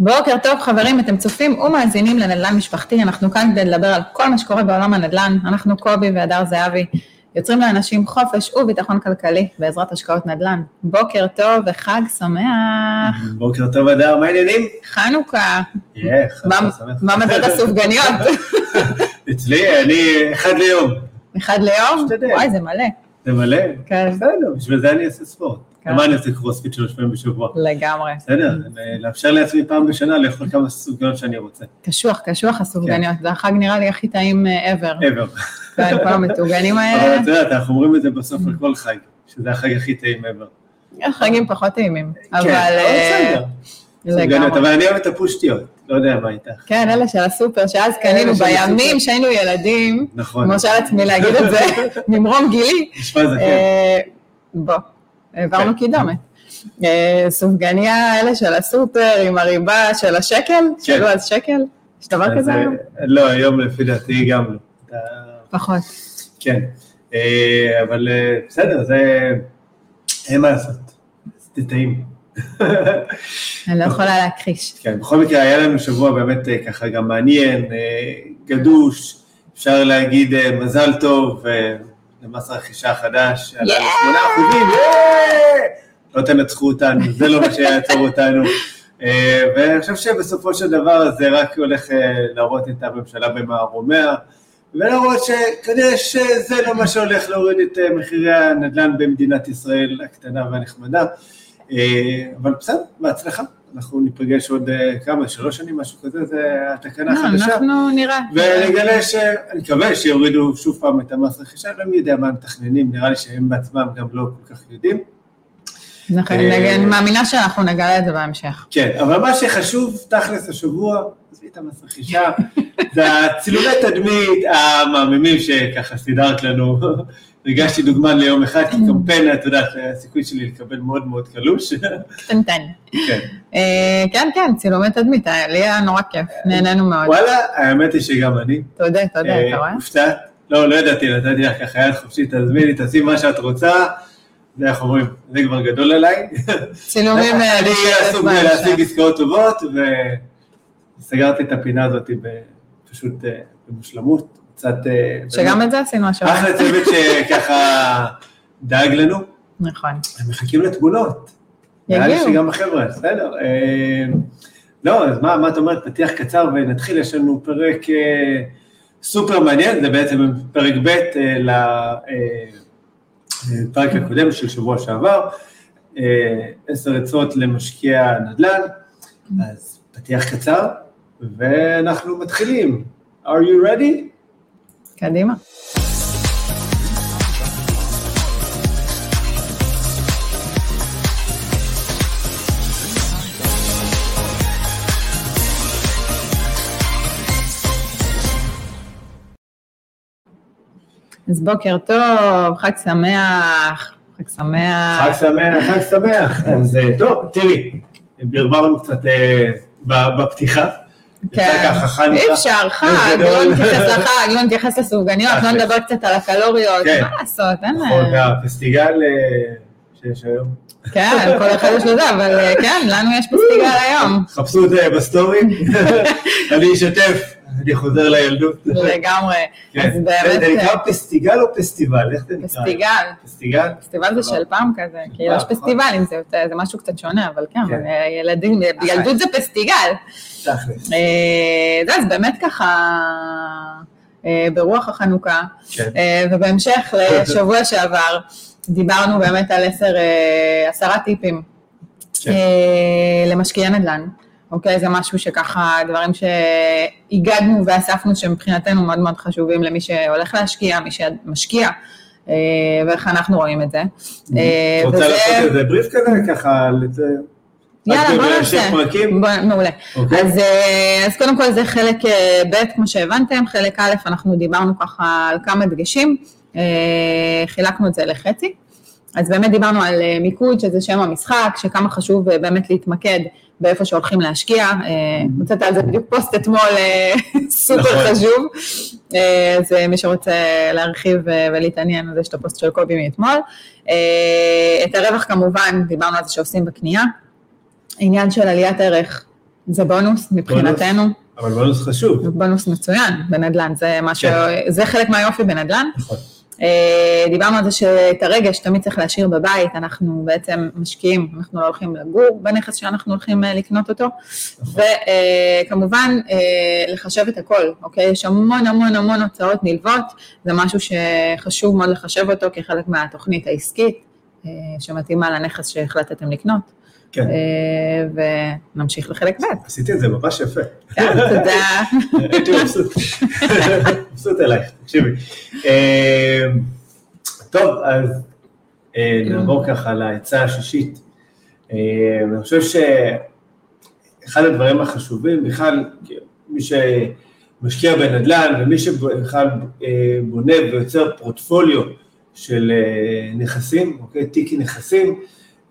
בוקר טוב חברים, אתם צופים ומאזינים לנדל"ן משפחתי, אנחנו כאן כדי לדבר על כל מה שקורה בעולם הנדל"ן, אנחנו קובי והדר זהבי, יוצרים לאנשים חופש וביטחון כלכלי בעזרת השקעות נדל"ן. בוקר טוב וחג שמח. בוקר טוב אדר, מה העניינים? חנוכה. יהיה, חנוכה שמח. מה מדד הסופגניות? אצלי, אני אחד ליום. אחד ליום? וואי, זה מלא. זה מלא? כן. בסדר, בשביל זה אני אעשה ספורט. כן. למה אני עושה קרוספיט שלוש פעמים בשבוע? לגמרי. בסדר, לאפשר לעצמי פעם בשנה לאכול כמה סוגיות שאני רוצה. קשוח, קשוח הסופגניות. זה החג נראה לי הכי טעים אה, ever. ever. כן, כל המטוגנים אבל האלה. את יודעת, אנחנו אומרים את זה בסוף על כל חג, שזה החג הכי טעים ever. חגים פחות טעימים. אבל... כן, אה, בסדר. לגמרי. אבל אני אוהב את הפושטיות, לא יודע מה איתך. כן, אלה של הסופר, שאז קנינו אלה של בימים. שהיינו ילדים, נכון. מרשה לעצמי להגיד את זה, ממרום גילי. נשמע זה כן. אה, בוא, העברנו כן. קידומת. אה, סופגניה, אלה של הסופר, עם הריבה של השקל, שאלו אז שקל? יש דבר כזה אה, היום? לא, היום לפי דעתי גם לא. פחות. כן, אבל בסדר, זה... אין מה לעשות, זה טעים. אני לא יכולה להכחיש. כן, בכל מקרה היה לנו שבוע באמת אה, ככה גם מעניין, אה, גדוש, אפשר להגיד אה, מזל טוב למס הרכישה החדש, על! שמונה אחוזים! לא תנצחו אותנו, זה לא מה שיעצור אותנו. ואני חושב שבסופו של דבר זה רק הולך להראות את הממשלה במערומיה, ולהראות שכנראה שזה לא מה שהולך להוריד את מחירי הנדל"ן במדינת ישראל הקטנה והנחמדה. אבל בסדר, בהצלחה. אנחנו ניפגש עוד אה, כמה, שלוש שנים, משהו כזה, זה התקנה לא, החדשה. אנחנו נראה. ונגלה ש... אני מקווה שיורידו שוב פעם את המס רכישה, לא מי יודע מה הם מתכננים, נראה לי שהם בעצמם גם לא כל כך יודעים. נכון, אה, אני מאמינה שאנחנו נגלה את זה בהמשך. כן, אבל מה שחשוב, תכלס השבוע, עזבי את המס רכישה, זה הצילומי תדמית המהממים שככה סידרת לנו. הרגשתי דוגמן ליום אחד, כי קמפיין, את יודעת, הסיכוי שלי לקבל מאוד מאוד קלוש. קטנטן. כן. אה, כן, כן, צילומי תדמית, לי היה נורא כיף, נהנינו מאוד. וואלה, האמת היא שגם אני. תודה, תודה, אה, אתה רואה? הופתעת? לא, לא ידעתי, נתתי לך ככה יד חופשית, תזמיני, תעשי מה שאת רוצה. זה איך אומרים, זה כבר גדול עליי. צילומים... אה, אני עסוק בהמשך. בלהשיג עסקאות טובות, וסגרתי את הפינה הזאת פשוט במושלמות. קצת... אה, שגם את זה עשינו השבוע. אחלה צוות שככה דאג לנו, נכון. הם מחכים לתמונות. נראה לי יגיעו. שגם החבר'ה, בסדר. אה, לא, אז מה, מה את אומרת? פתיח קצר ונתחיל, יש לנו פרק אה, סופר מעניין, זה בעצם פרק ב' לפרק הקודם של שבוע שעבר, עשר עצות למשקיע נדל"ן, אז פתיח קצר, ואנחנו מתחילים. are you ready? קדימה. אז בוקר טוב, חג שמח, חג שמח. חג שמח, חג שמח. אז אה, טוב, תראי, ברברנו קצת אה, בפתיחה. כן. אי אפשר, חג. לא נתייחס לחג, לא נתייחס לסופגניות, לא. נדבר קצת על הקלוריות, כן. מה לעשות, אין... נכון, והפסטיגל אה, שיש היום. כן, כל אחד יש לו זה, אבל אה, כן, לנו יש פסטיגל היום, חפשו את זה בסטורי, אני אשתף, אני חוזר לילדות. לגמרי. כן. אז באמת, זה נקרא אה, פסטיגל או פסטיבל? איך זה נקרא? פסטיגל. פסטיגל? פסטיבל זה של פעם כזה, כאילו יש נכון. פסטיבלים, זה יותר- זה משהו קצת שונה, אבל כן, כן. ילדים, ילדות זה פסטיגל. תכלס. אה, זה, אז באמת ככה, אה, ברוח החנוכה, כן. ובהמשך לשבוע שעבר, דיברנו באמת על עשר, עשרה טיפים כן. למשקיעי נדל"ן. אוקיי, זה משהו שככה, דברים שהיגדנו ואספנו שמבחינתנו מאוד מאוד חשובים למי שהולך להשקיע, מי שמשקיע, אה, ואיך אנחנו רואים את זה. אה, רוצה וזה- לעשות איזה בריף כזה? ככה, יאללה, בוא נעשה. בוא, מעולה. אוקיי. אז, אה, אז קודם כל זה חלק אה, ב', כמו שהבנתם, חלק א', אנחנו דיברנו ככה על כמה דגשים, אה, חילקנו את זה לחצי. אז באמת דיברנו על מיקוד, שזה שם המשחק, שכמה חשוב באמת להתמקד באיפה שהולכים להשקיע. אה, מצאת על זה בדיוק פוסט אתמול אה, סופר נכון. חשוב. אה, אז אה, מי שרוצה להרחיב אה, ולהתעניין, אז יש את הפוסט של קובי מאתמול. אה, את הרווח כמובן, דיברנו על זה שעושים בקנייה. עניין של עליית ערך זה בונוס מבחינתנו. אבל בונוס חשוב. בונוס מצוין בנדל"ן, זה. כן. זה חלק מהיופי בנדל"ן. נכון. אה, דיברנו על זה שאת הרגש תמיד צריך להשאיר בבית, אנחנו בעצם משקיעים, אנחנו לא הולכים לגור בנכס שאנחנו הולכים אה, לקנות אותו, נכון. וכמובן אה, לחשב את הכל, אוקיי? יש המון המון המון הוצאות נלוות, זה משהו שחשוב מאוד לחשב אותו כחלק מהתוכנית העסקית, שמתאימה לנכס שהחלטתם לקנות. כן. אה, ונמשיך לחלק ב'. עשיתי את זה ממש יפה. כן, תודה. הייתי מבסוט. מבסוט עלייך, תקשיבי. אה, טוב, אז נעבור ככה לעצה השישית. אני חושב שאחד הדברים החשובים, בכלל, מי שמשקיע בנדל"ן ומי שבכלל בונה ויוצר פורטפוליו של נכסים, אוקיי, תיק נכסים,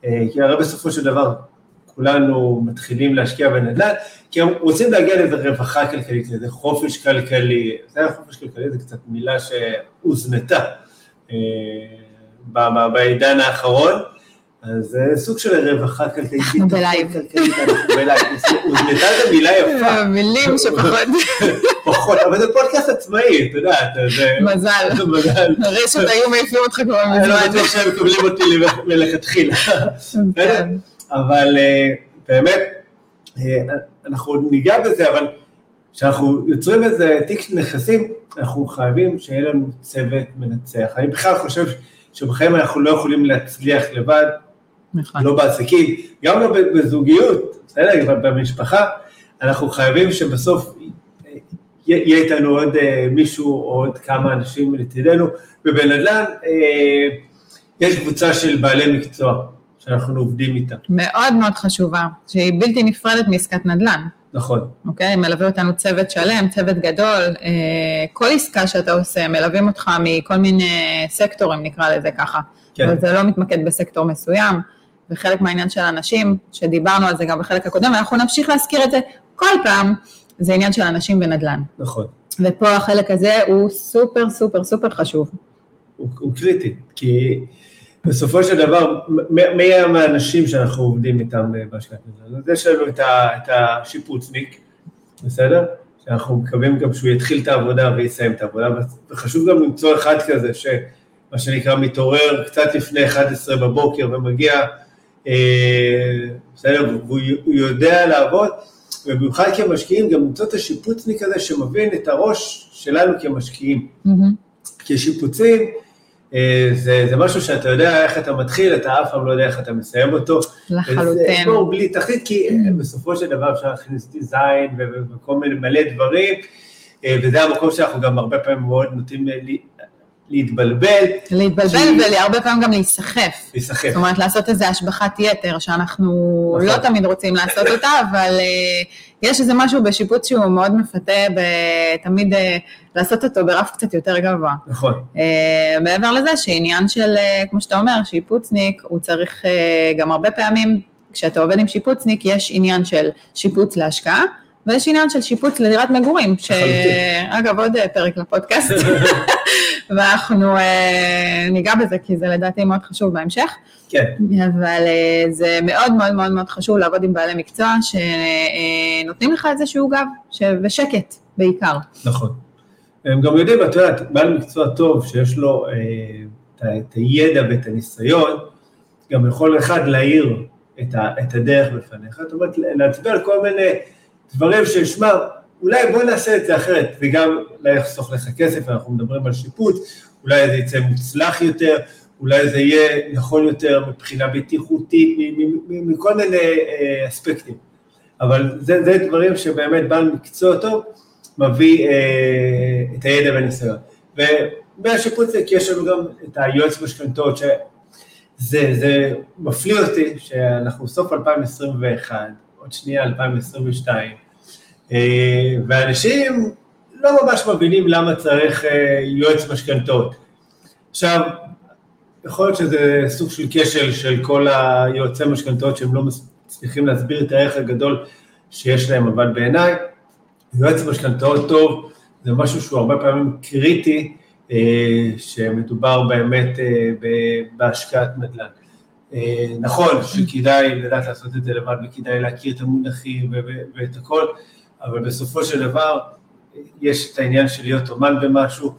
כי הרי בסופו של דבר כולנו מתחילים להשקיע בנדל"ן, כי הם רוצים להגיע לאיזה רווחה כלכלית, לאיזה חופש כלכלי, זה היה חופש כלכלי, זו קצת מילה שהוזנתה אה, בעידן האחרון, אז זה סוג של רווחה כלכלית. אנחנו בלייב. אנחנו בלייב, הוזנתה זו מילה יפה. מילים שפחות, פחות, אבל זה פודקאסט עצמאי, את יודעת, זה... מזל. מזל. רשת היו מעיפים אותך כבר אני לא מזמן. בטוח שהם מקבלים אותי מלכתחילה. כן. אבל אה, באמת, אה, אנחנו עוד ניגע בזה, אבל כשאנחנו יוצרים איזה תיק נכסים, אנחנו חייבים שיהיה לנו צוות מנצח. אני בכלל חושב שבחיים אנחנו לא יכולים להצליח לבד. לא בעסקים, גם לא בזוגיות, בסדר, במשפחה, אנחנו חייבים שבסוף יהיה איתנו עוד אה, מישהו או עוד כמה אנשים לצידנו, ובנדל"ן אה, יש קבוצה של בעלי מקצוע שאנחנו עובדים איתם, מאוד מאוד חשובה, שהיא בלתי נפרדת מעסקת נדל"ן, נכון, אוקיי? מלווה אותנו צוות שלם, צוות גדול, אה, כל עסקה שאתה עושה, מלווים אותך מכל מיני סקטורים, נקרא לזה ככה. כן. אבל זה לא מתמקד בסקטור מסוים, וחלק מהעניין של אנשים, שדיברנו על זה גם בחלק הקודם, ואנחנו נמשיך להזכיר את זה כל פעם, זה עניין של אנשים בנדל"ן. נכון, ופה החלק הזה הוא סופר סופר סופר חשוב. הוא, הוא קריטי, כי בסופו של דבר, מי הם האנשים שאנחנו עובדים איתם אה, בהשקעת נדל"ן? אז יש לנו את, ה, את השיפוצניק, בסדר? שאנחנו מקווים גם שהוא יתחיל את העבודה ויסיים את העבודה, וחשוב גם למצוא אחד כזה, שמה שנקרא מתעורר קצת לפני 11 בבוקר ומגיע, בסדר, והוא הוא יודע לעבוד, ובמיוחד כמשקיעים, גם למצוא את השיפוצניק הזה שמבין את הראש שלנו כמשקיעים. מהמם. כי שיפוצים אה, זה, זה משהו שאתה יודע איך אתה מתחיל, אתה אף פעם לא יודע איך אתה מסיים אותו. לחלוטין. בור בלי תכלית, כי אה, בסופו של דבר אפשר להכניס דיזיין וכל מיני מלא דברים, אה, וזה המקום שאנחנו גם הרבה פעמים מאוד נוטים אה, להתבלבל, להתבלבל והרבה פעמים גם להיסחף. להיסחף. זאת אומרת, לעשות איזו השבחת יתר, שאנחנו נכון. לא תמיד רוצים לעשות אותה, אבל אה, יש איזה משהו בשיפוץ שהוא מאוד מפתה, תמיד אה, לעשות אותו ברף קצת יותר גבוה. נכון, אה, מעבר לזה שעניין של, אה, כמו שאתה אומר, שיפוצניק, הוא צריך אה, גם הרבה פעמים, כשאתה עובד עם שיפוצניק, יש עניין של שיפוץ להשקעה, ויש עניין של שיפוץ לדירת מגורים, שאגב, עוד אה, פרק לפודקאסט, ואנחנו אה, ניגע בזה, כי זה לדעתי מאוד חשוב בהמשך. כן, אבל אה, זה מאוד מאוד מאוד מאוד חשוב לעבוד עם בעלי מקצוע שנותנים לך איזשהו גב ש... ושקט בעיקר. נכון. הם גם יודעים, את יודעת, בעל מקצוע טוב שיש לו את הידע ואת הניסיון, גם יכול אחד להאיר את הדרך בפניך, זאת אומרת, להצביע על כל מיני דברים ששמע, אולי בוא נעשה את זה אחרת, זה גם אולי יחסוך לך כסף, אנחנו מדברים על שיפוץ, אולי זה יצא מוצלח יותר, אולי זה יהיה נכון יותר מבחינה בטיחותית, מכל מיני אה, אספקטים. אבל זה, זה דברים שבאמת בעל מקצוע טוב מביא אה, את הידע והניסיון. ומהשיפוצניק יש לנו גם את היועץ משכנתאות, שזה זה מפליא אותי שאנחנו סוף 2021, עוד שנייה 2022, אה, ואנשים לא ממש מבינים למה צריך אה, יועץ משכנתאות. עכשיו, יכול להיות שזה סוג של כשל של כל היועצי משכנתאות שהם לא מצליחים להסביר את הערך הגדול שיש להם, אבל בעיניי, יועץ משכנתאות טוב זה משהו שהוא הרבה פעמים קריטי, אה, שמדובר באמת בהשקעת נדל"ן. נכון שכדאי לדעת לעשות את זה לבד וכדאי להכיר את המונחים ואת הכל, אבל בסופו של דבר יש את העניין של להיות אומן במשהו,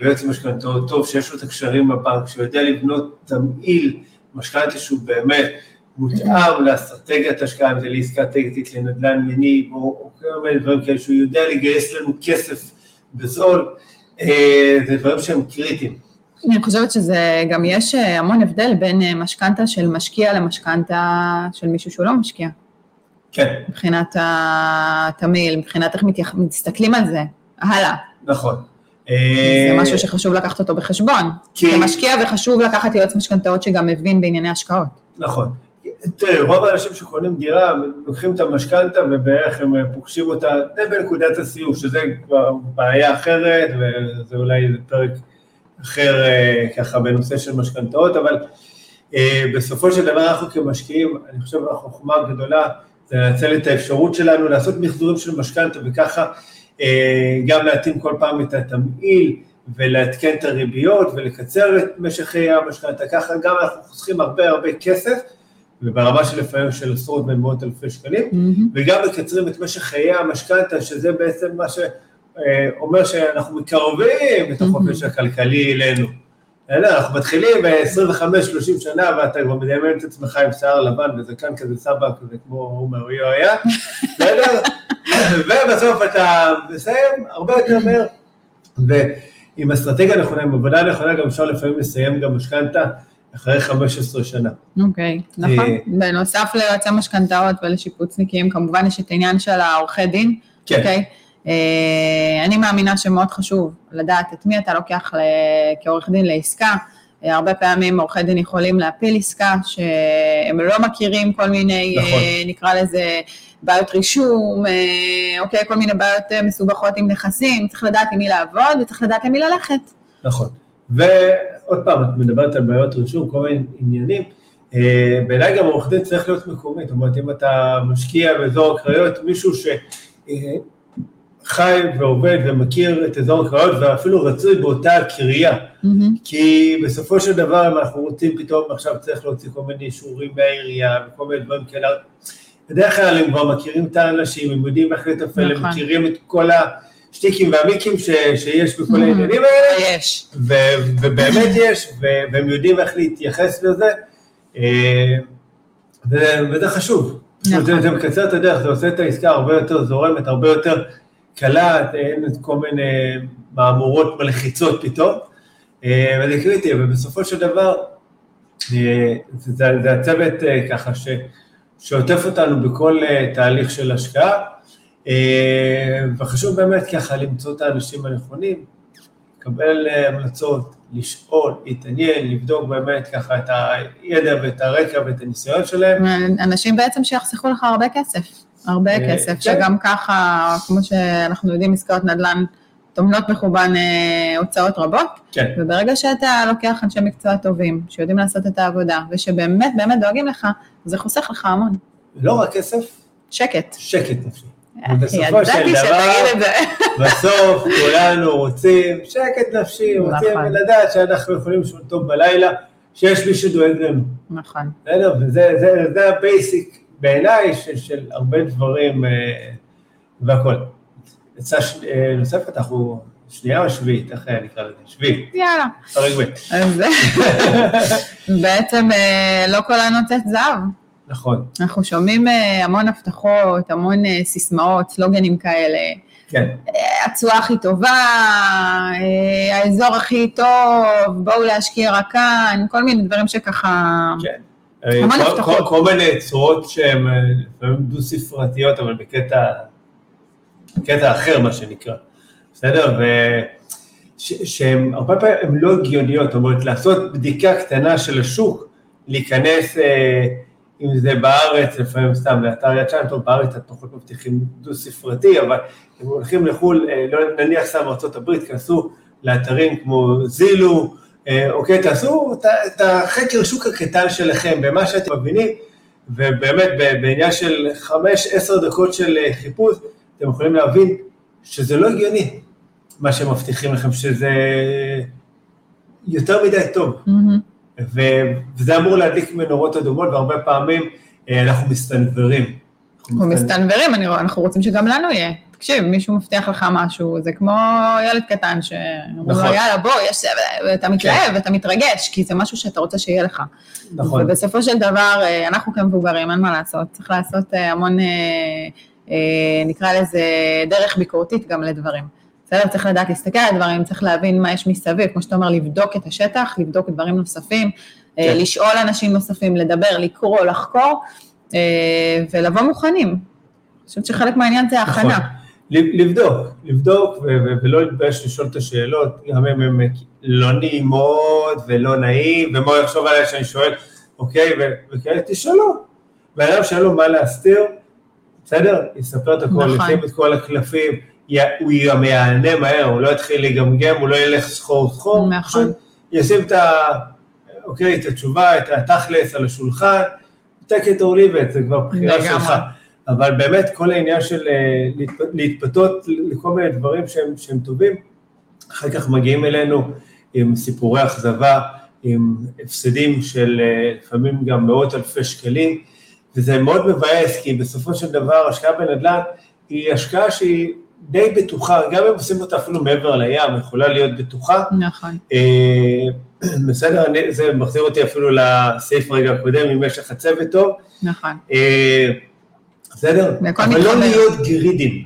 ויועץ משכנתאות טוב שיש לו את הקשרים בבנק, שהוא יודע לבנות תמהיל משכנתה שהוא באמת מותאם לאסטרטגיית השקעה, אם זה לעסקה טקטית, לנדל"ן מניב, או כל מיני דברים כאלה, שהוא יודע לגייס לנו כסף בזול, זה דברים שהם קריטיים. אני חושבת שזה גם יש המון הבדל בין משכנתה של משקיע למשכנתה של מישהו שהוא לא משקיע. כן. מבחינת התמהיל, מבחינת איך מתייח... מסתכלים על זה, הלאה. נכון. זה משהו שחשוב לקחת אותו בחשבון. כי... כמשקיע וחשוב לקחת יועץ משכנתאות שגם מבין בענייני השקעות. נכון. תראה, רוב האנשים שקונים דירה, לוקחים את המשכנתה ובערך הם פוגשים אותה די בנקודת הסיום, שזה כבר בעיה אחרת, וזה אולי פרק אחר ככה בנושא של משכנתאות, אבל בסופו של דבר אנחנו כמשקיעים, אני חושב החוכמה הגדולה זה לנצל את האפשרות שלנו לעשות מחזורים של משכנתה וככה גם להתאים כל פעם את התמהיל ולעדכן את הריביות ולקצר את משך חיי המשכנתה, ככה גם אנחנו חוסכים הרבה הרבה כסף וברמה של לפעמים של עשרות ומאות אלפי שקלים, mm-hmm. וגם מקצרים את משך חיי המשכנתה, שזה בעצם מה שאומר שאנחנו מקרבים את החופש mm-hmm. הכלכלי אלינו. אנחנו מתחילים ב-25-30 שנה ואתה כבר מדמיין את עצמך עם שיער לבן וזקן כזה סבא כזה כמו עומר יו היה, בסדר? ובסוף אתה מסיים הרבה יותר מהר. ועם אסטרטגיה נכונה, עם עבודה נכונה, גם אפשר לפעמים לסיים גם משכנתה אחרי 15 שנה. אוקיי, נכון. בנוסף ליועצי משכנתאות ולשיפוצניקים, כמובן יש את העניין של העורכי דין. כן. אוקיי? אני מאמינה שמאוד חשוב לדעת את מי אתה לוקח כעורך דין לעסקה. הרבה פעמים עורכי דין יכולים להפיל עסקה שהם לא מכירים כל מיני, נכון. נקרא לזה, בעיות רישום, אוקיי, כל מיני בעיות מסובכות עם נכסים, צריך לדעת עם מי לעבוד וצריך לדעת למי ללכת. נכון. ועוד פעם, את מדברת על בעיות רישום, כל מיני עניינים. בעיניי גם עורך דין צריך להיות מקומי, זאת אומרת, אם אתה משקיע באזור הקריות, מישהו שחי ועובד ומכיר את אזור הקריות ואפילו רצוי באותה קריה, mm-hmm. כי בסופו של דבר, אם אנחנו רוצים פתאום עכשיו צריך להוציא כל מיני אישורים מהעירייה וכל מיני דברים כאלה, בדרך כלל הם כבר מכירים את האנשים, הם יודעים איך לתפעל, הם מכירים את כל ה... שטיקים והמיקים ש, שיש בכל העניינים האלה. יש. ו, ובאמת יש, ו, והם יודעים איך להתייחס לזה, ו, וזה חשוב. נכון. זה, זה מקצר את הדרך, זה עושה את העסקה הרבה יותר זורמת, הרבה יותר קלה, אין את כל מיני מהמורות מלחיצות פתאום, וזה קריטי, ובסופו של דבר, זה, זה, זה הצוות ככה ש, שעוטף אותנו בכל תהליך של השקעה. וחשוב באמת ככה למצוא את האנשים הנכונים, לקבל המלצות, לשאול, להתעניין, לבדוק באמת ככה את הידע ואת הרקע ואת הניסיון שלהם. אנשים בעצם שיחסכו לך הרבה כסף, הרבה כסף, שגם ככה, כמו שאנחנו יודעים, עסקאות נדל"ן טומנות בחובן הוצאות רבות, כן. וברגע שאתה לוקח אנשי מקצוע טובים, שיודעים לעשות את העבודה, ושבאמת באמת דואגים לך, זה חוסך לך המון. לא רק כסף, שקט. שקט נפשי. ובסופו של דבר, בסוף כולנו רוצים שקט נפשי, רוצים נכון. לדעת שאנחנו יכולים לישון טוב בלילה, שיש מי שדואג לנו. נכון. בסדר? וזה ה basic בעיניי של הרבה דברים והכול. עצה נוספת, אנחנו שישית או שביעית? איך נקרא לזה? שביעית. יאללה. פרק ב'. אז בעצם לא כל הנוצץ זהב. נכון. אנחנו שומעים המון הבטחות, המון סיסמאות, סלוגנים כאלה. כן. התשואה הכי טובה, האזור הכי טוב, בואו להשקיע רק כאן, כל מיני דברים שככה... כן. הבטחות. כל, כל מיני צורות שהן לפעמים דו-ספרתיות, אבל בקטע, בקטע אחר, מה שנקרא. בסדר? ושהן הרבה פעמים הן לא הגיוניות, זאת אומרת, לעשות בדיקה קטנה של השוק, להיכנס... אם זה בארץ, לפעמים סתם לאתר יד שם, טוב, בארץ את פחות מבטיחים דו-ספרתי, אבל אם הולכים לחו"ל, לא נניח סתם ארה"ב, כנסו לאתרים כמו זילו, אוקיי, תעשו את החקר שוק הקטן שלכם, במה שאתם מבינים, ובאמת בעניין של 5-10 דקות של חיפוש, אתם יכולים להבין שזה לא הגיוני, מה שמבטיחים לכם, שזה יותר מדי טוב. Mm-hmm. וזה אמור להדליק מנורות אדומות, והרבה פעמים אה, אנחנו מסתנוורים. אנחנו מסתנוורים, אנחנו רוצים שגם לנו יהיה. תקשיב, מישהו מבטיח לך משהו, זה כמו ילד קטן שאומרים לו, נכון. יאללה, בוא, יש זה, ואתה מתלהב, כן. ואתה מתרגש, כי זה משהו שאתה רוצה שיהיה לך. נכון. ובסופו של דבר, אה, אנחנו כמבוגרים, אין מה לעשות, צריך לעשות אה, המון, נקרא לזה, דרך ביקורתית גם לדברים. בסדר? צריך לדעת להסתכל על הדברים, צריך להבין מה יש מסביב, כמו שאתה אומר, לבדוק את השטח, לבדוק דברים נוספים, כן. לשאול אנשים נוספים, לדבר, לקרוא, לחקור, ולבוא מוכנים. אני חושבת שחלק מהעניין זה הכנה. נכון. לבדוק, לבדוק ולא להתבייש לשאול את השאלות, גם אם הן לא נעימות ולא נעים, ומה הוא יחשוב עליי שאני שואל, אוקיי, וכאלה, תשאלו. בן אדם שאין לו מה להסתיר, בסדר? יספר את הכל, נכון. ישים את כל הקלפים, הוא גם יענה מהר, הוא לא יתחיל לגמגם, הוא לא ילך סחור סחור, נכון. ישים את ה... אוקיי, את התשובה, את התכלס על השולחן, take it or leave it, זה כבר בחירה שלך. אבל באמת כל העניין של אה, להתפתות לכל מיני דברים שהם, שהם טובים, אחר כך מגיעים אלינו עם סיפורי אכזבה, עם הפסדים של אה, לפעמים גם מאות אלפי שקלים, וזה מאוד מבאס, כי בסופו של דבר השקעה בנדל"ן היא השקעה שהיא די בטוחה, גם אם עושים אותה אפילו מעבר לים, יכולה להיות בטוחה. נכון. אה, בסדר, זה מחזיר אותי אפילו לסעיף רגע הקודם, אם יש לך צוות טוב. נכון. בסדר? אבל לא להיות גרידים,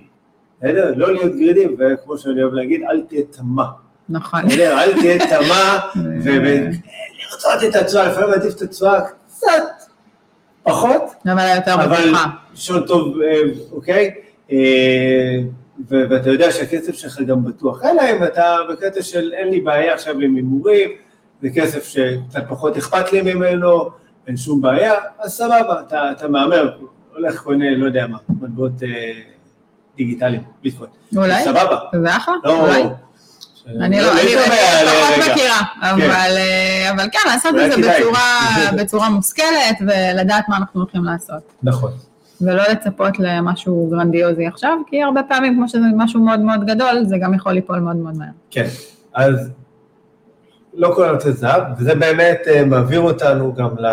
בסדר? לא להיות גרידים, וכמו שאני אוהב להגיד, אל תהיה תמה. נכון. בסדר? אל תהיה תמה, ולרצות את התשואה, לפעמים עדיף את התשואה קצת פחות, אבל יותר בטוחה. אבל שעות טוב, אה, אוקיי? אה, ואתה יודע שהכסף שלך גם בטוח, אלא אם אתה בקטע של אין לי בעיה עכשיו עם הימורים, זה כסף שקצת פחות אכפת לי ממנו, אין שום בעיה, אז סבבה, אתה, אתה מהמר, הולך קונה, לא יודע מה, מטבעות אה, דיגיטליים, ביטקוין. אולי? סבבה. זה אחלה? לא, אולי. אני לא, אני פחות מכירה, כן. אה, אבל כן, לעשות את זה בצורה מושכלת ולדעת מה אנחנו הולכים לעשות. נכון. ולא לצפות למשהו גרנדיוזי עכשיו, כי הרבה פעמים, כמו שזה משהו מאוד מאוד גדול, זה גם יכול ליפול מאוד מאוד מהר. כן, אז לא כל הנושא זהב, וזה באמת אה, מעביר אותנו גם ל...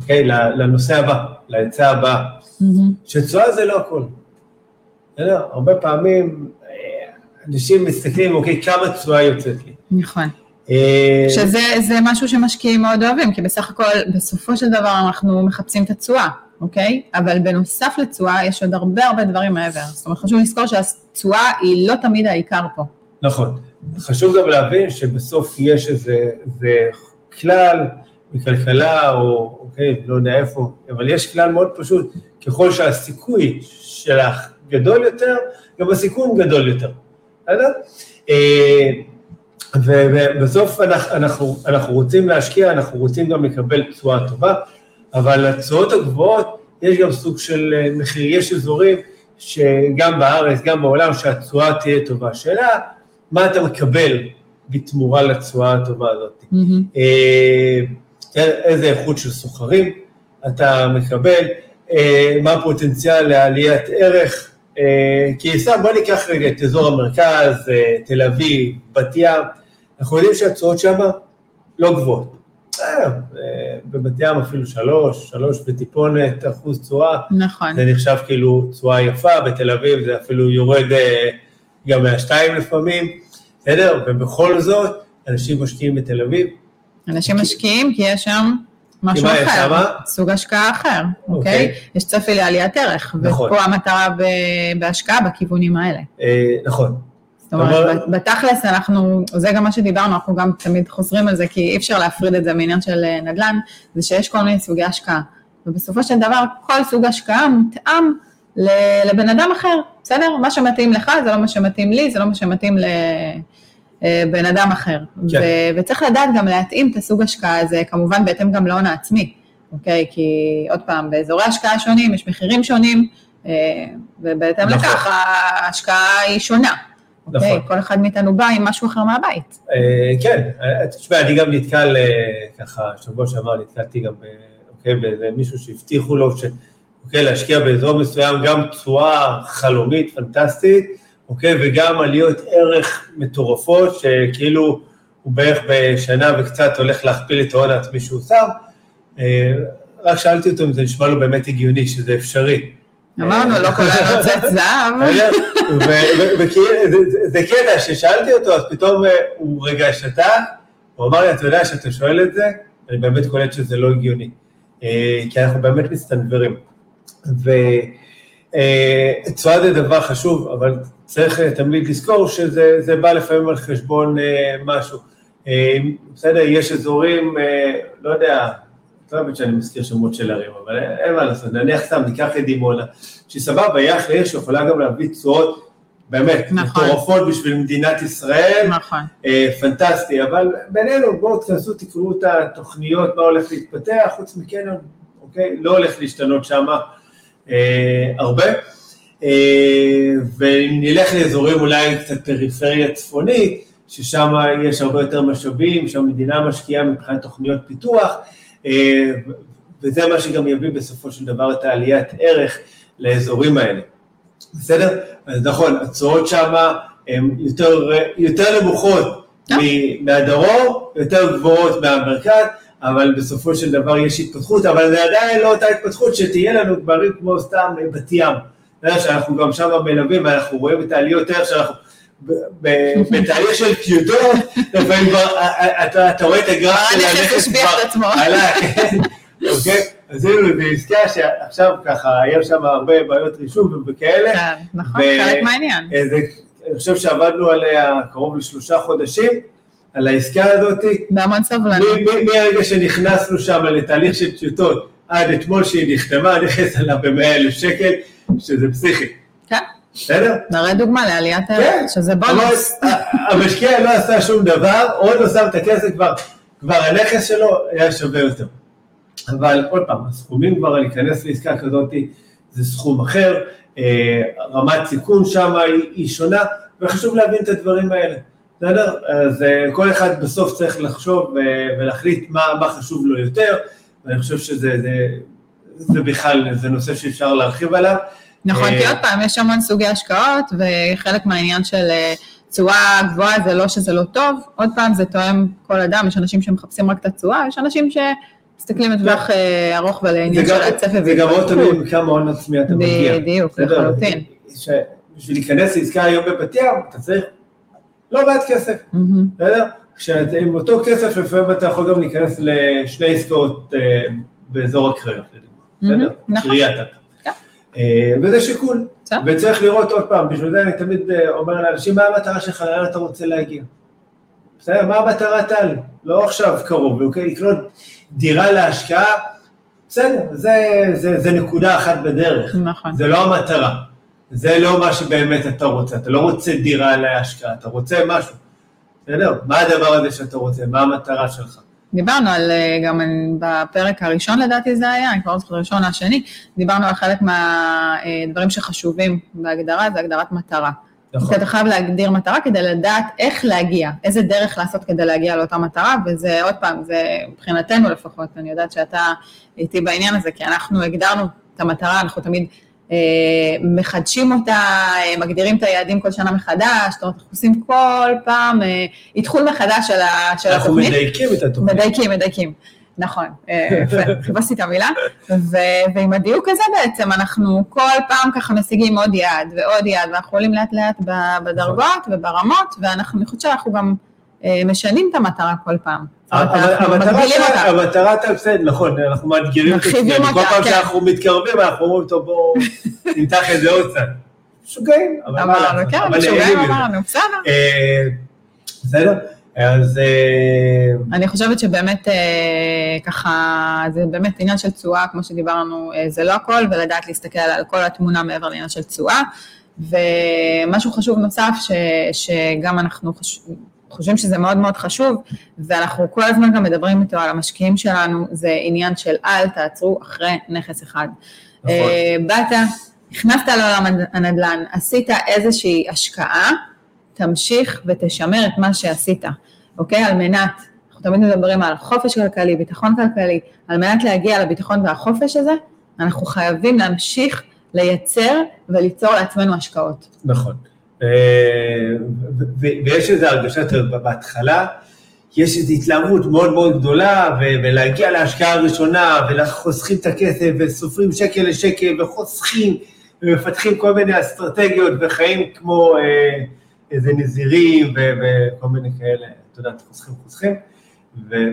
אוקיי, לנושא הבא, להיצע הבא, שתשואה זה לא הכל. בסדר? הרבה פעמים אה, אנשים מסתכלים, אוקיי, כמה תשואה יוצאת לי. נכון. אה, שזה משהו שמשקיעים מאוד אוהבים, כי בסך הכל, בסופו של דבר אנחנו מחפשים את התשואה, אוקיי? אבל בנוסף לתשואה יש עוד הרבה הרבה דברים מעבר. זאת אומרת, חשוב לזכור שהתשואה היא לא תמיד העיקר פה. נכון. חשוב גם להבין שבסוף יש איזה, איזה כלל, מכלכלה או אוקיי, לא יודע איפה, אבל יש כלל מאוד פשוט, ככל שהסיכוי שלך גדול יותר, גם הסיכון גדול יותר, בסדר? אה, ובסוף אנחנו, אנחנו רוצים להשקיע, אנחנו רוצים גם לקבל תשואה טובה, אבל לתשואות הגבוהות יש גם סוג של אה, מחיר, יש אזורים שגם בארץ, גם בעולם, שהתשואה תהיה טובה. השאלה, מה אתה מקבל בתמורה לתשואה הטובה הזאת? Mm-hmm. איזה איכות של סוחרים אתה מקבל, אה, מה הפוטנציאל לעליית ערך, אה, כי סתם בוא ניקח רגע את אזור המרכז, אה, תל אביב, בת ים, אנחנו יודעים שהתשואות שם לא גבוהות. בבת ים אפילו שלוש, שלוש וטיפונת אחוז תשואה. נכון. זה נחשב כאילו תשואה יפה, בתל אביב זה אפילו יורד גם מהשתיים לפעמים, בסדר? ובכל זאת, אנשים משקיעים בתל אביב, אנשים משקיעים כי יש שם משהו אחר, סוג השקעה אחר, אוקיי? אוקיי? יש צפי לעליית ערך, נכון. ופה המטרה בהשקעה בכיוונים האלה. אה, נכון. זאת אומרת, בתכלס אנחנו, זה גם מה שדיברנו, אנחנו גם תמיד חוזרים על זה, כי אי אפשר להפריד את זה מעניין של אה, נדל"ן, זה שיש כל מיני סוגי השקעה. ובסופו של דבר, כל סוג השקעה מותאם לבן אדם אחר, בסדר? מה שמתאים לך זה לא מה שמתאים לי, זה לא מה שמתאים ל... אה, בן אדם אחר. כן. ו- וצריך לדעת גם להתאים את הסוג השקעה הזה, כמובן בהתאם גם להון העצמי, אוקיי? כי עוד פעם, באזורי השקעה שונים יש מחירים שונים, אה, ובהתאם נכון. לכך ההשקעה היא שונה. נכון. אוקיי? כל אחד מאיתנו בא עם משהו אחר מהבית. אה, כן, תשמע, אני גם נתקל, ככה, שבוע שעבר נתקלתי גם, אוקיי, באיזה מישהו שהבטיחו לו, ש... אוקיי, להשקיע באזור מסוים גם תשואה חלומית, פנטסטית, אוקיי? וגם עליות ערך מטורפות, שכאילו הוא בערך בשנה וקצת הולך להכפיל את ההון העצמי שהוא שם. אה, רק שאלתי אותו אם זה נשמע לו באמת הגיוני, שזה אפשרי. אמרנו, לא כולל נוצאת זהב. זה קטע, ששאלתי אותו, אז פתאום הוא רגע שתק, הוא אמר לי, אתה יודע שאתה שואל את זה, אני באמת קולט שזה לא הגיוני, כי אנחנו באמת מסתנוורים. ותשואה זה דבר חשוב, אבל צריך תמיד לזכור שזה בא לפעמים על חשבון משהו. בסדר, יש אזורים, לא יודע, לא אוהבת שאני מזכיר שמות של ערים, אבל אין מה לעשות, נניח סתם, ניקח את דימונה, שהיא סבבה, היא אחלה עיר שיכולה גם להביא תשואות באמת נכון. מטורפות בשביל מדינת ישראל, נכון. אה, פנטסטי, אבל בינינו, בואו תכנסו, תקראו את התוכניות, מה הולך להתפתח, חוץ מקניון, אוקיי? לא הולך להשתנות שם אה, הרבה. אה, ואם נלך לאזורים אולי קצת פריפריה צפונית, ששם יש הרבה יותר משאבים, שהמדינה משקיעה מבחינת תוכניות פיתוח, אה, וזה מה שגם יביא בסופו של דבר את העליית ערך לאזורים האלה. בסדר? אז נכון, התשואות שם הן יותר, יותר נמוכות מהדרום, יותר גבוהות מהמרכז, אבל בסופו של דבר יש התפתחות, אבל זה עדיין לא אותה התפתחות שתהיה לנו דברים כמו סתם בת ים. אתה יודע שאנחנו גם שם מלווים ואנחנו רואים את העליות ערך שאנחנו בתהליך של טיוטות, לפעמים כבר, אתה רואה את הגרף של הנכס כבר עלה, כן, אוקיי? אז הנה, זה עסקה שעכשיו ככה, היה שם הרבה בעיות רישום וכאלה. נכון, חלק מהעניין. אני חושב שעבדנו עליה קרוב לשלושה חודשים, על העסקה הזאת. בהמון סבלנות. מהרגע שנכנסנו שם לתהליך של טיוטות, עד אתמול שהיא נחתמה, נכנסת עליה ב-100 אלף שקל, שזה פסיכי. כן. בסדר? נראה דוגמה לעליית הערך, כן. שזה בונוס. המשקיע לא עשה שום דבר, עוד לא שם את הכסף, כבר, כבר הנכס שלו היה שווה יותר. אבל עוד פעם, הסכומים כבר להיכנס לעסקה כזאת זה סכום אחר, אה, רמת סיכון שם היא, היא שונה, וחשוב להבין את הדברים האלה. בסדר? אז אה, כל אחד בסוף צריך לחשוב ולהחליט מה, מה חשוב לו יותר, ואני חושב שזה זה, זה בכלל, זה נושא שאפשר להרחיב עליו. נכון, כי עוד פעם, יש המון סוגי השקעות, וחלק מהעניין של אה, תשואה גבוהה זה לא שזה לא טוב, עוד פעם, זה תואם כל אדם, יש אנשים שמחפשים רק את התשואה, יש אנשים שמסתכלים לטווח אה, ארוך ולעניין של הצפי. זה גם עוד תלוי כמה הון עצמי אתה מגיע. בדיוק, לחלוטין. בשביל להיכנס לעסקה היום בבת ים, אתה צריך לא מעט כסף, בסדר? עם אותו כסף לפעמים אתה יכול גם להיכנס לשני עסקאות אה, באזור הקריות, בסדר? נכון. קריית אה, וזה שיקול, וצריך לראות עוד פעם, בשביל זה אני תמיד אה, אומר לאנשים, מה המטרה שלך, לאן אתה רוצה להגיע? בסדר, מה המטרה טל? לא עכשיו קרוב, אוקיי? לקנות דירה להשקעה, בסדר, זה, זה, זה נקודה אחת בדרך. נכון. זה לא המטרה. זה לא מה שבאמת אתה רוצה, אתה לא רוצה דירה להשקעה, אתה רוצה משהו. בסדר? מה הדבר הזה שאתה רוצה? מה המטרה שלך? דיברנו על, אה, גם בפרק הראשון לדעתי זה היה, אני כבר לא זוכרת הראשון או השני, דיברנו על חלק מהדברים שחשובים בהגדרה, זה הגדרת מטרה. נכון. אתה חייב להגדיר מטרה כדי לדעת איך להגיע, איזה דרך לעשות כדי להגיע לאותה מטרה, וזה עוד פעם, זה מבחינתנו לפחות, אני יודעת שאתה איתי בעניין הזה, כי אנחנו הגדרנו את המטרה, אנחנו תמיד אה, מחדשים אותה, אה, מגדירים את היעדים כל שנה מחדש, זאת אומרת, אנחנו עושים כל פעם איתחול אה, מחדש של, התוכנית. אנחנו מדייקים את התוכנית. מדייקים, מדייקים. נכון, חיפשתי את המילה, ועם הדיוק הזה בעצם אנחנו כל פעם ככה משיגים עוד יעד ועוד יעד, ואנחנו עולים לאט לאט בדרגות וברמות, ואנחנו, אני חושבת שאנחנו גם משנים את המטרה כל פעם. המטרה בסדר, נכון, אנחנו מאתגרים את עצמנו, כל פעם כן. שאנחנו מתקרבים אנחנו אומרים, טוב בואו נמתח את זה עוד קצת. משוגעים, אבל מה לעשות, כן, משוגעים אמרנו, בסדר. אה, בסדר? אז... אה, אני חושבת שבאמת אה, ככה, זה באמת עניין של תשואה, כמו שדיברנו, זה לא הכל, ולדעת להסתכל על כל התמונה מעבר לעניין של תשואה. ומשהו חשוב נוסף, שגם אנחנו חושבים, חושבים שזה מאוד מאוד חשוב, ואנחנו כל הזמן גם מדברים איתו על המשקיעים שלנו, זה עניין של אל תעצרו אחרי נכס אחד. נכון. אה, באת, נכנסת לעולם הנדל"ן, עשית איזושהי השקעה, תמשיך ותשמר את מה שעשית, אוקיי? על מנת, אנחנו תמיד מדברים על חופש כלכלי, ביטחון כלכלי, על מנת להגיע לביטחון והחופש הזה, אנחנו חייבים להמשיך לייצר וליצור לעצמנו השקעות. נכון. ויש איזו הרגשה, בהתחלה, יש איזו התלהבות מאוד מאוד גדולה, ולהגיע להשקעה הראשונה, וחוסכים את הכסף, וסופרים שקל לשקל, וחוסכים, ומפתחים כל מיני אסטרטגיות, וחיים כמו אה, איזה נזירים, וכל מיני כאלה, אתה יודע, חוסכים חוסכים,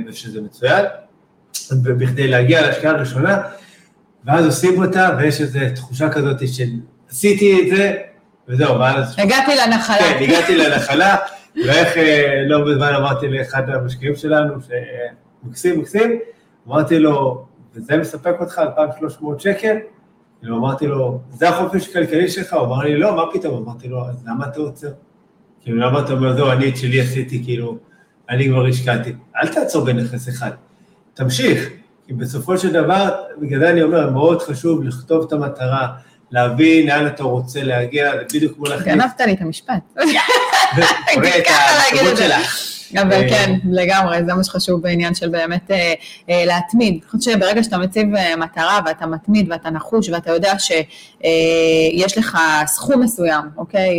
ושזה מצוין, ובכדי להגיע להשקעה הראשונה, ואז עושים אותה, ויש איזו תחושה כזאת של עשיתי את זה, וזהו, ואז... הגעתי לנחלה. כן, הגעתי לנחלה, ואיך אה, לא בזמן אמרתי לאחד המשקיעים שלנו, שמקסים, מקסים, אמרתי לו, וזה מספק אותך 2,300 שקל? כאילו, אמרתי לו, זה החופש הכלכלי שלך? הוא אמר לי, לא, מה פתאום? אמרתי לו, אז למה אתה עוצר? כאילו, למה אתה אומר, זהו, אני את שלי עשיתי, כאילו, אני כבר השקעתי. אל תעצור בנכס אחד, תמשיך, כי בסופו של דבר, בגלל זה אני אומר, מאוד חשוב לכתוב את המטרה, להבין לאן אתה רוצה להגיע, זה בדיוק כמו להחליט. גנבת לי את המשפט. וקורא את הכתובות זה. שלך. אבל אה, כן, לגמרי, זה מה שחשוב בעניין של באמת אה, אה, להתמיד. אני חושבת שברגע שאתה מציב מטרה ואתה מתמיד ואתה נחוש ואתה יודע שיש לך סכום מסוים, אוקיי?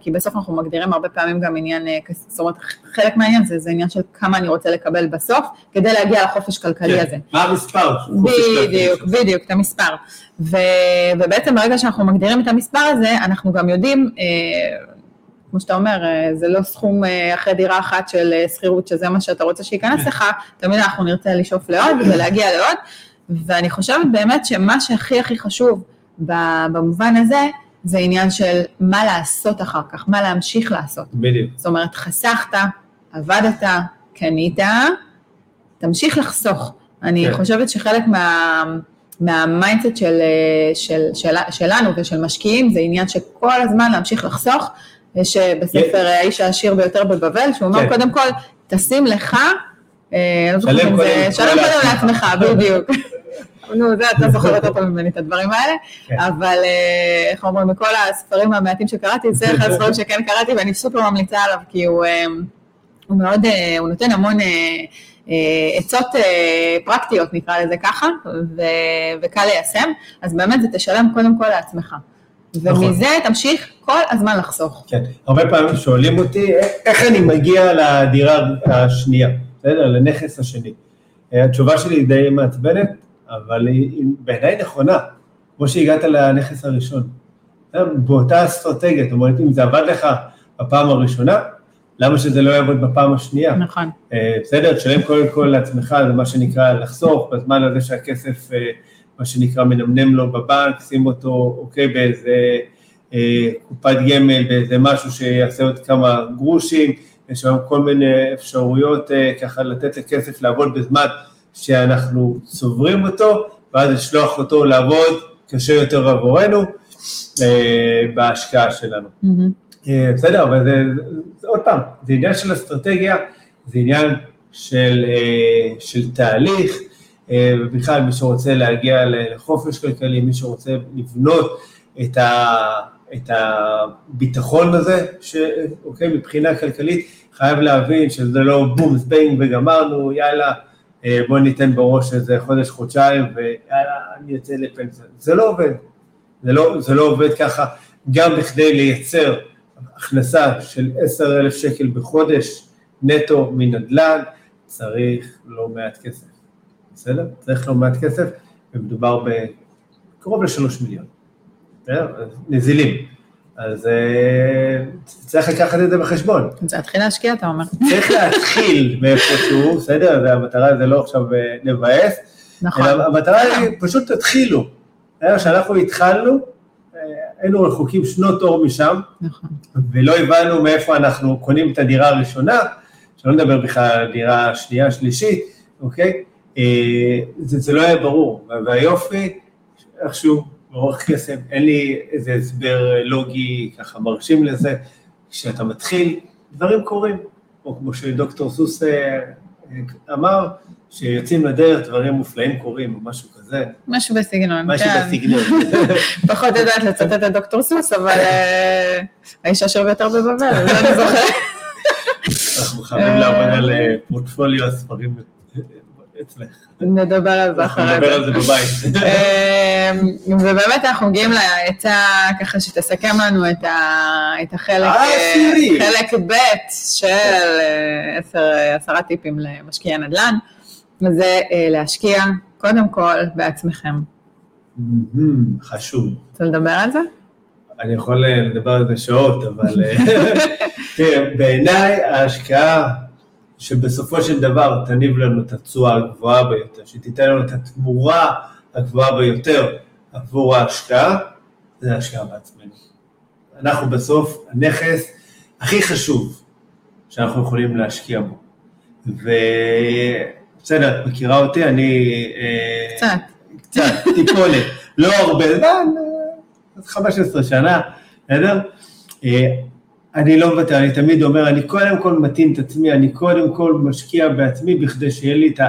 כי בסוף אנחנו מגדירים הרבה פעמים גם עניין, זאת אומרת, חלק מהעניין זה, זה עניין של כמה אני רוצה לקבל בסוף, כדי להגיע לחופש כלכלי כן. הזה. מה המספר? בדיוק. בדיוק, את המספר. ובעצם ברגע שאנחנו מגדירים את המספר הזה, אנחנו גם יודעים, כמו שאתה אומר, אה, זה לא סכום אה, אחרי דירה אחת של אה, שכירות, שזה מה שאתה רוצה שייכנס לך, תמיד אנחנו נרצה לשאוף לעוד ולהגיע לעוד, ואני חושבת באמת שמה שהכי הכי חשוב במובן הזה, זה עניין של מה לעשות אחר כך, מה להמשיך לעשות. בדיוק. זאת אומרת, חסכת, עבדת, קנית, תמשיך לחסוך. אני כן. חושבת שחלק מה, מה mindset של, של, של, שלנו ושל משקיעים זה עניין שכל הזמן להמשיך לחסוך. יש אה, בספר האיש העשיר ביותר בבבל, שהוא אומר כן. קודם כל, תשים לך, אה, לא זוכרת שלם אם קודם זה, שלם קודם לעצמך. בדיוק. נו, זה אתה זוכר יותר טוב ממני את הדברים האלה, כן. אבל אה, איך אומרים, מכל הספרים המעטים שקראתי, זה אחד הספרים שכן קראתי ואני סופר ממליצה עליו, כי הוא, הוא מאוד, הוא נותן המון עצות פרקטיות, נקרא לזה ככה, ו- וקל ליישם, אז באמת זה תשלם קודם כל לעצמך. נכון. ומזה תמשיך כל הזמן לחסוך. כן, הרבה פעמים שואלים אותי, "א- איך אני מגיע לדירה השנייה, בסדר? לנכס השני. אה, התשובה שלי היא די מעצבנת, אבל היא בעיניי נכונה, כמו שהגעת לנכס הראשון. בסדר? באותה אסטרטגיה, זאת אומרת, אם זה עבד לך בפעם הראשונה, למה שזה לא יעבוד בפעם השנייה? נכון. אה, בסדר, תשלם קודם כל לעצמך, זה מה שנקרא לחסוך, בזמן הזה שהכסף, אה, מה שנקרא, מנמנם לו בבנק, שים אותו, אוקיי, באיזה אה, קופת גמל, באיזה משהו שיעשה עוד כמה גרושים, יש היום כל מיני אפשרויות אה, ככה לתת לכסף לעבוד בזמן שאנחנו צוברים אותו, ואז לשלוח אותו לעבוד קשה יותר עבורנו אה, בהשקעה שלנו. מהמם. אה, בסדר, אבל זה, זה, עוד פעם, זה עניין של אסטרטגיה, זה עניין של, אה, של תהליך, ובכלל מי שרוצה להגיע לחופש כלכלי, מי שרוצה לבנות את, ה, את הביטחון הזה, ש, אוקיי, מבחינה כלכלית, חייב להבין שזה לא בום, זבנג וגמרנו, יאללה, אה, בוא ניתן בראש איזה חודש, חודשיים, ויאללה, אני יוצא לפנסיה. זה לא עובד. זה לא, זה לא עובד ככה, גם בכדי לייצר הכנסה של 10,000 שקל בחודש נטו מנדל"ן, צריך לא מעט כסף, בסדר? צריך לא מעט כסף, ומדובר בקרוב לשלוש מיליון, בסדר? נזילים. אז אה, צריך לקחת את זה בחשבון. זה להתחיל להשקיע, אתה אומר. צריך להתחיל מאיפשהו, בסדר? זה המטרה זה לא עכשיו אה, לבאס, נכון. אלא המטרה היא פשוט תתחילו. כשאנחנו התחלנו, אה, היינו רחוקים שנות אור משם, נכון. ולא הבנו מאיפה אנחנו קונים את הדירה הראשונה, שלא נדבר בכלל על דירה שנייה, שלישית, אוקיי? אה, זה, זה לא היה ברור, והיופי, איכשהו, לאורך קסם, אין לי איזה הסבר לוגי ככה מרשים לזה, כשאתה מתחיל, דברים קורים, או כמו שדוקטור סוס אה, אמר, שיוצאים לדרך, דברים מופלאים קורים, או משהו כזה, משהו בסגנון. משהו כן. בסגנון. פחות יודעת לצטט את דוקטור סוס, אבל אה, האיש העשיר ביותר בבבל, זה אני זוכרת. אנחנו חייבים לעבוד על אה, פורטפוליו הספרים אצלך. נדבר על זה אחרי זה. נדבר על זה בבית. אמ, ובאמת אנחנו מגיעים לעצה ככה שתסכם לנו את, החלק, חלק ב' של עשרה טיפים למשקיעי נדל"ן, וזה להשקיע קודם כל בעצמכם. חשוב. רוצה לדבר על זה? אני יכול לדבר על זה שעות, אבל תראה, בעיניי ההשקעה שבסופו של דבר תניב לנו את התשואה הגבוהה ביותר, שתיתן לנו את התמורה הגבוהה ביותר עבור ההשקעה, זה ההשקעה בעצמנו. אנחנו בסוף הנכס הכי חשוב שאנחנו יכולים להשקיע בו. ובסדר, את מכירה אותי, אני... אה, קצת. קצת, טיפונת, לא הרבה זמן, 15 שנה, בסדר? אני לא מוותר, אני תמיד אומר, אני קודם כל מתאים את עצמי, אני קודם כל משקיע בעצמי בכדי שיהיה לי את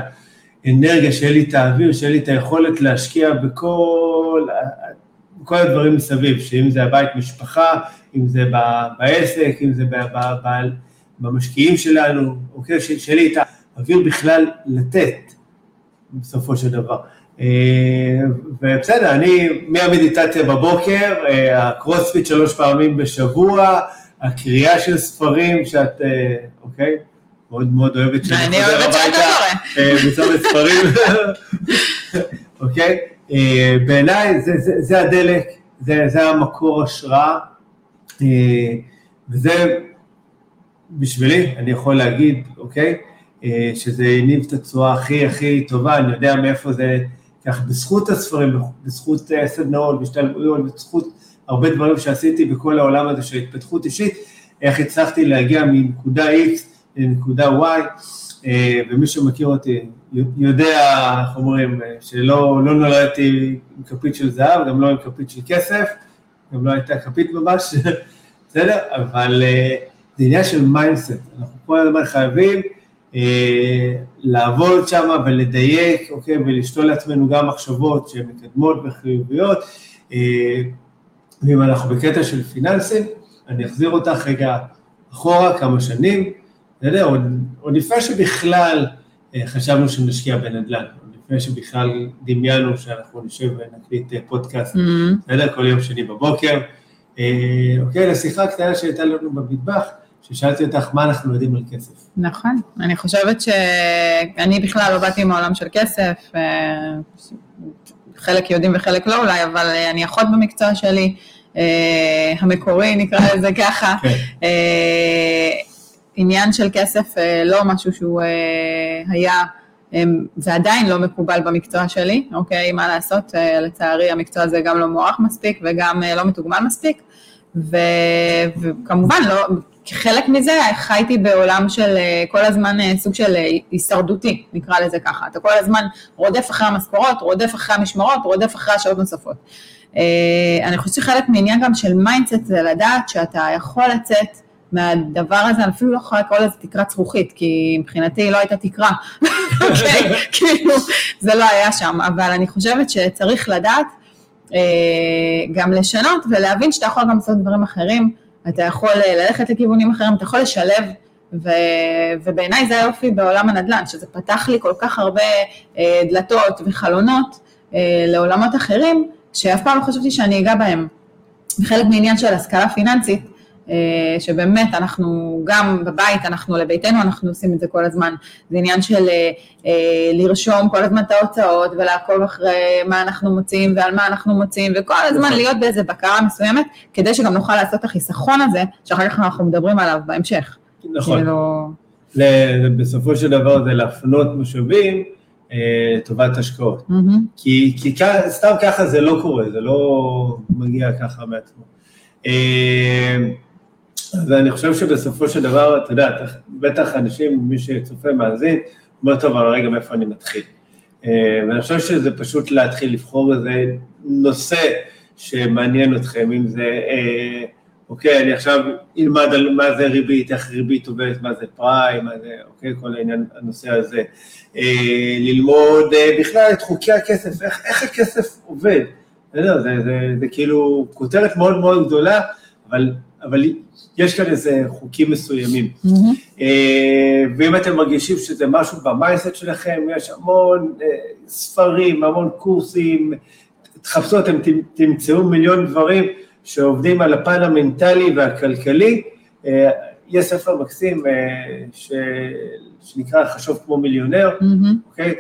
האנרגיה, שיהיה לי את האוויר, שיהיה לי את היכולת להשקיע בכל, בכל הדברים מסביב, שאם זה הבית משפחה, אם זה בעסק, אם זה במשקיעים שלנו, אוקיי, שיהיה לי את האוויר בכלל לתת בסופו של דבר. אה, ובסדר, אני מהמדיטציה בבוקר, אה, הקרוספיט שלוש פעמים בשבוע, הקריאה של ספרים שאת, אה, אוקיי? מאוד מאוד אוהבת שאני חוזר הביתה מצומת ספרים, אוקיי? בעיניי זה, זה, זה הדלק, זה, זה המקור השראה, וזה בשבילי, אני יכול להגיד, אוקיי? שזה הניב את התשואה הכי הכי טובה, אני יודע מאיפה זה כך בזכות הספרים, בזכות אה, סדנאות, בהשתלמויות, בזכות הרבה דברים שעשיתי בכל העולם הזה של התפתחות אישית, איך הצלחתי להגיע מנקודה X לנקודה Y, אה, ומי שמכיר אותי יודע, איך אומרים, אה, שלא לא נולדתי עם כפית של זהב, גם לא עם כפית של כסף, גם לא הייתה כפית ממש, בסדר? אבל זה עניין של mindset, אנחנו כל הזמן חייבים אה, לעבוד שם ולדייק, אוקיי, ולשתול לעצמנו גם מחשבות שהן מקדמות וחיוביות. אה, ואם אנחנו בקטע של פיננסים, אני אחזיר אותך רגע אחורה כמה שנים, בסדר? עוד, עוד לפני שבכלל אה, חשבנו שנשקיע בנדל"ן, עוד לפני שבכלל דמיינו שאנחנו נשב ונקליט פודקאסט, mm-hmm. בסדר? כל יום שני בבוקר. אוקיי, לשיחה הקטנה שהייתה לנו במטבח, ששאלתי אותך מה אנחנו יודעים על כסף. נכון, אני חושבת שאני בכלל לא באתי מעולם של כסף, אה, חלק יודעים וחלק לא אולי, אבל אה, אני אחות במקצוע שלי, אה, המקורי נקרא לזה ככה. כן. עניין של כסף לא משהו שהוא היה ועדיין לא מקובל במקצוע שלי, אוקיי, מה לעשות, לצערי המקצוע הזה גם לא מוערך מספיק וגם לא מתוגמל מספיק, ו, וכמובן לא, כחלק מזה חייתי בעולם של אה, כל הזמן אה, סוג של אה, הישרדותי, נקרא לזה ככה. אתה כל הזמן רודף אחרי המשכורות, רודף אחרי המשמרות, רודף אחרי השעות נוספות. אני חושבת שחלק מהעניין גם של mindset זה לדעת שאתה יכול לצאת מהדבר הזה, אני אפילו לא יכולה לקרוא לזה תקרת זכוכית, כי מבחינתי לא הייתה תקרה, אוקיי? כאילו, זה לא היה שם, אבל אני חושבת שצריך לדעת גם לשנות ולהבין שאתה יכול גם לעשות דברים אחרים. אתה יכול אה, ללכת לכיוונים אחרים, אתה יכול לשלב, ו, ובעיניי זה היופי בעולם הנדל"ן, שזה פתח לי כל כך הרבה אה, דלתות וחלונות אה, לעולמות אחרים, שאף פעם לא חשבתי שאני אגע בהם. וחלק מעניין של השכלה פיננסית, שבאמת אנחנו גם בבית, אנחנו לביתנו, אנחנו עושים את זה כל הזמן. זה עניין של אה, אה, לרשום כל הזמן את ההוצאות ולעקוב אחרי מה אנחנו מוציאים ועל מה אנחנו מוציאים, וכל הזמן נכון. להיות באיזה בקרה מסוימת, כדי שגם נוכל לעשות את החיסכון הזה, שאחר כך אנחנו מדברים עליו בהמשך. נכון. כאילו... בסופו של דבר זה להפנות משאבים לטובת השקעות. Mm-hmm. כי, כי סתם ככה זה לא קורה, זה לא מגיע ככה מעצמו. ואני חושב שבסופו של דבר, אתה יודע, בטח אנשים, מי שצופה, מאזין, אומר, טוב, אבל רגע, מאיפה אני מתחיל? אה, ואני חושב שזה פשוט להתחיל לבחור איזה נושא שמעניין אתכם, אם זה, אה, אוקיי, אני עכשיו אלמד על מה זה ריבית, איך ריבית עובדת, מה זה פריים, מה זה, אוקיי, כל העניין, הנושא הזה. אה, ללמוד בכלל את חוקי הכסף, איך, איך הכסף עובד. זה, זה, זה, זה כאילו כותרת מאוד מאוד גדולה, אבל אבל יש כאן איזה חוקים מסוימים. ואם אתם מרגישים שזה משהו ב mindset שלכם, יש המון ספרים, המון קורסים, תחפשו, אתם תמצאו מיליון דברים שעובדים על הפן המנטלי והכלכלי. יש ספר מקסים ש... שנקרא חשוב כמו מיליונר, אוקיי?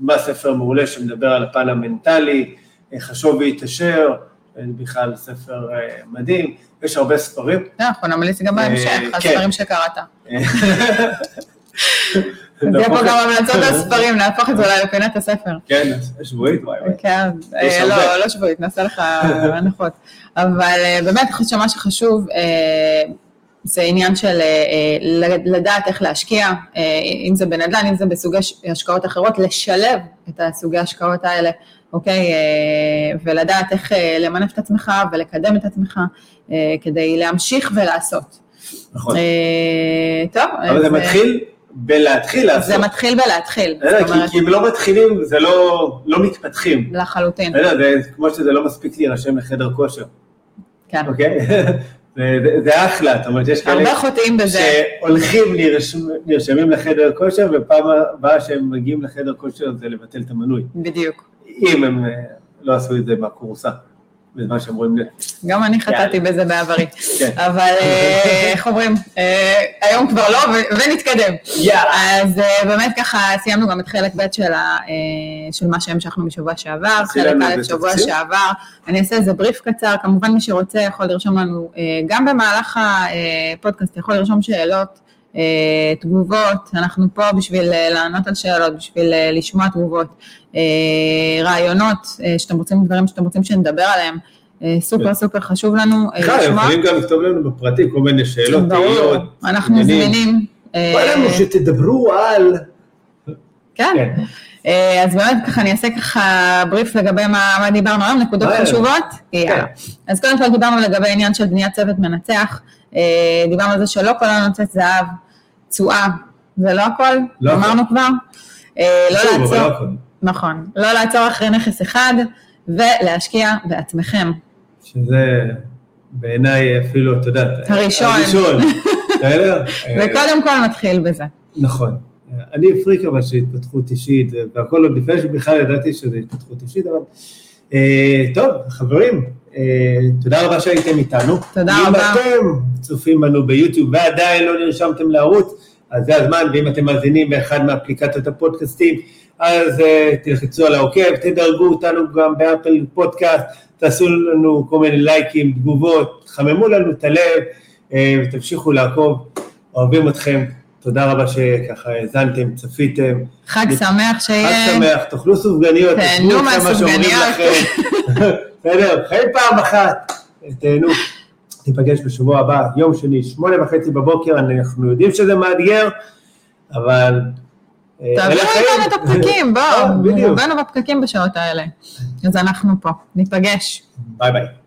מה ספר מעולה שמדבר על הפן המנטלי, חשוב והתעשר, בכלל ספר מדהים, יש הרבה ספרים. אנחנו נמליץ גם בהמשך, הספרים שקראת. זה יהיה פה גם המלצות הספרים, נהפוך את זה אולי לפינת הספר. כן, שבועית, וואי וואי. כן, לא, לא שבועית, נעשה לך הנחות. אבל באמת, אני חושבת שמה שחשוב, זה עניין של לדעת איך להשקיע, אם זה בנדל"ן, אם זה בסוגי השקעות אחרות, לשלב את הסוגי ההשקעות האלה, אוקיי? ולדעת איך למנף את עצמך ולקדם את עצמך, כדי להמשיך ולעשות. נכון. טוב. אבל זה מתחיל בלהתחיל לעשות. זה מתחיל בלהתחיל. כי אם לא מתחילים, זה לא מתפתחים. לחלוטין. זה כמו שזה לא מספיק להירשם לחדר כושר. כן. אוקיי? זה אחלה, זאת אומרת, יש כאלה שהולכים נרשמים לחדר כושר, ופעם הבאה שהם מגיעים לחדר כושר זה לבטל את המנוי. בדיוק. אם הם לא עשו את זה מהקורסה. בזמן שהם רואים... גם אני חטאתי בזה בעברי. אבל איך אומרים, היום כבר לא, ונתקדם. אז באמת ככה סיימנו גם את חלק ב' של מה שהמשכנו משבוע שעבר, חלק א' שבוע שעבר. אני אעשה איזה בריף קצר, כמובן מי שרוצה יכול לרשום לנו, גם במהלך הפודקאסט יכול לרשום שאלות. תגובות, אנחנו פה בשביל לענות על שאלות, בשביל לשמוע תגובות, רעיונות שאתם רוצים, דברים שאתם רוצים שנדבר עליהם, סופר סופר חשוב לנו לשמוע. בכלל, יכולים גם לכתוב לנו בפרטי כל מיני שאלות, תהיות, אנחנו זמינים. בא לנו שתדברו על... כן. אז באמת ככה אני אעשה ככה בריף לגבי מה דיברנו היום, נקודות חשובות. אז קודם כל דיברנו לגבי עניין של בניית צוות מנצח. דיברנו על זה שלא כל הנוצאת זהב, תשואה, זה לא הכל, אמרנו כבר. לא לעצור, נכון, לא לעצור אחרי נכס אחד ולהשקיע בעצמכם. שזה בעיניי אפילו, את יודעת, הראשון. הראשון, בסדר? וקודם כל מתחיל בזה. נכון. אני פריק אבל של התפתחות אישית, והכל עוד לפני שבכלל ידעתי שזה התפתחות אישית, אבל טוב, חברים, תודה רבה שהייתם איתנו. תודה רבה. אם אתם צופים בנו ביוטיוב ועדיין לא נרשמתם לערוץ, אז זה הזמן, ואם אתם מאזינים באחד מאפליקציות הפודקאסטים, אז תלחצו על העוקב, תדרגו אותנו גם באפל פודקאסט, תעשו לנו כל מיני לייקים, תגובות, חממו לנו את הלב, ותמשיכו לעקוב, אוהבים אתכם. תודה רבה שככה האזנתם, צפיתם. חג שמח שיהיה. חג שמח, תאכלו סופגניות, תהנו מהסופגניות. בסדר, חיים פעם אחת, תהנו. ניפגש בשבוע הבא, יום שני, שמונה וחצי בבוקר, אנחנו יודעים שזה מאתגר, אבל... תעבירו איתנו את הפקקים, בואו, רובנו בפקקים בשעות האלה. אז אנחנו פה, ניפגש. ביי ביי.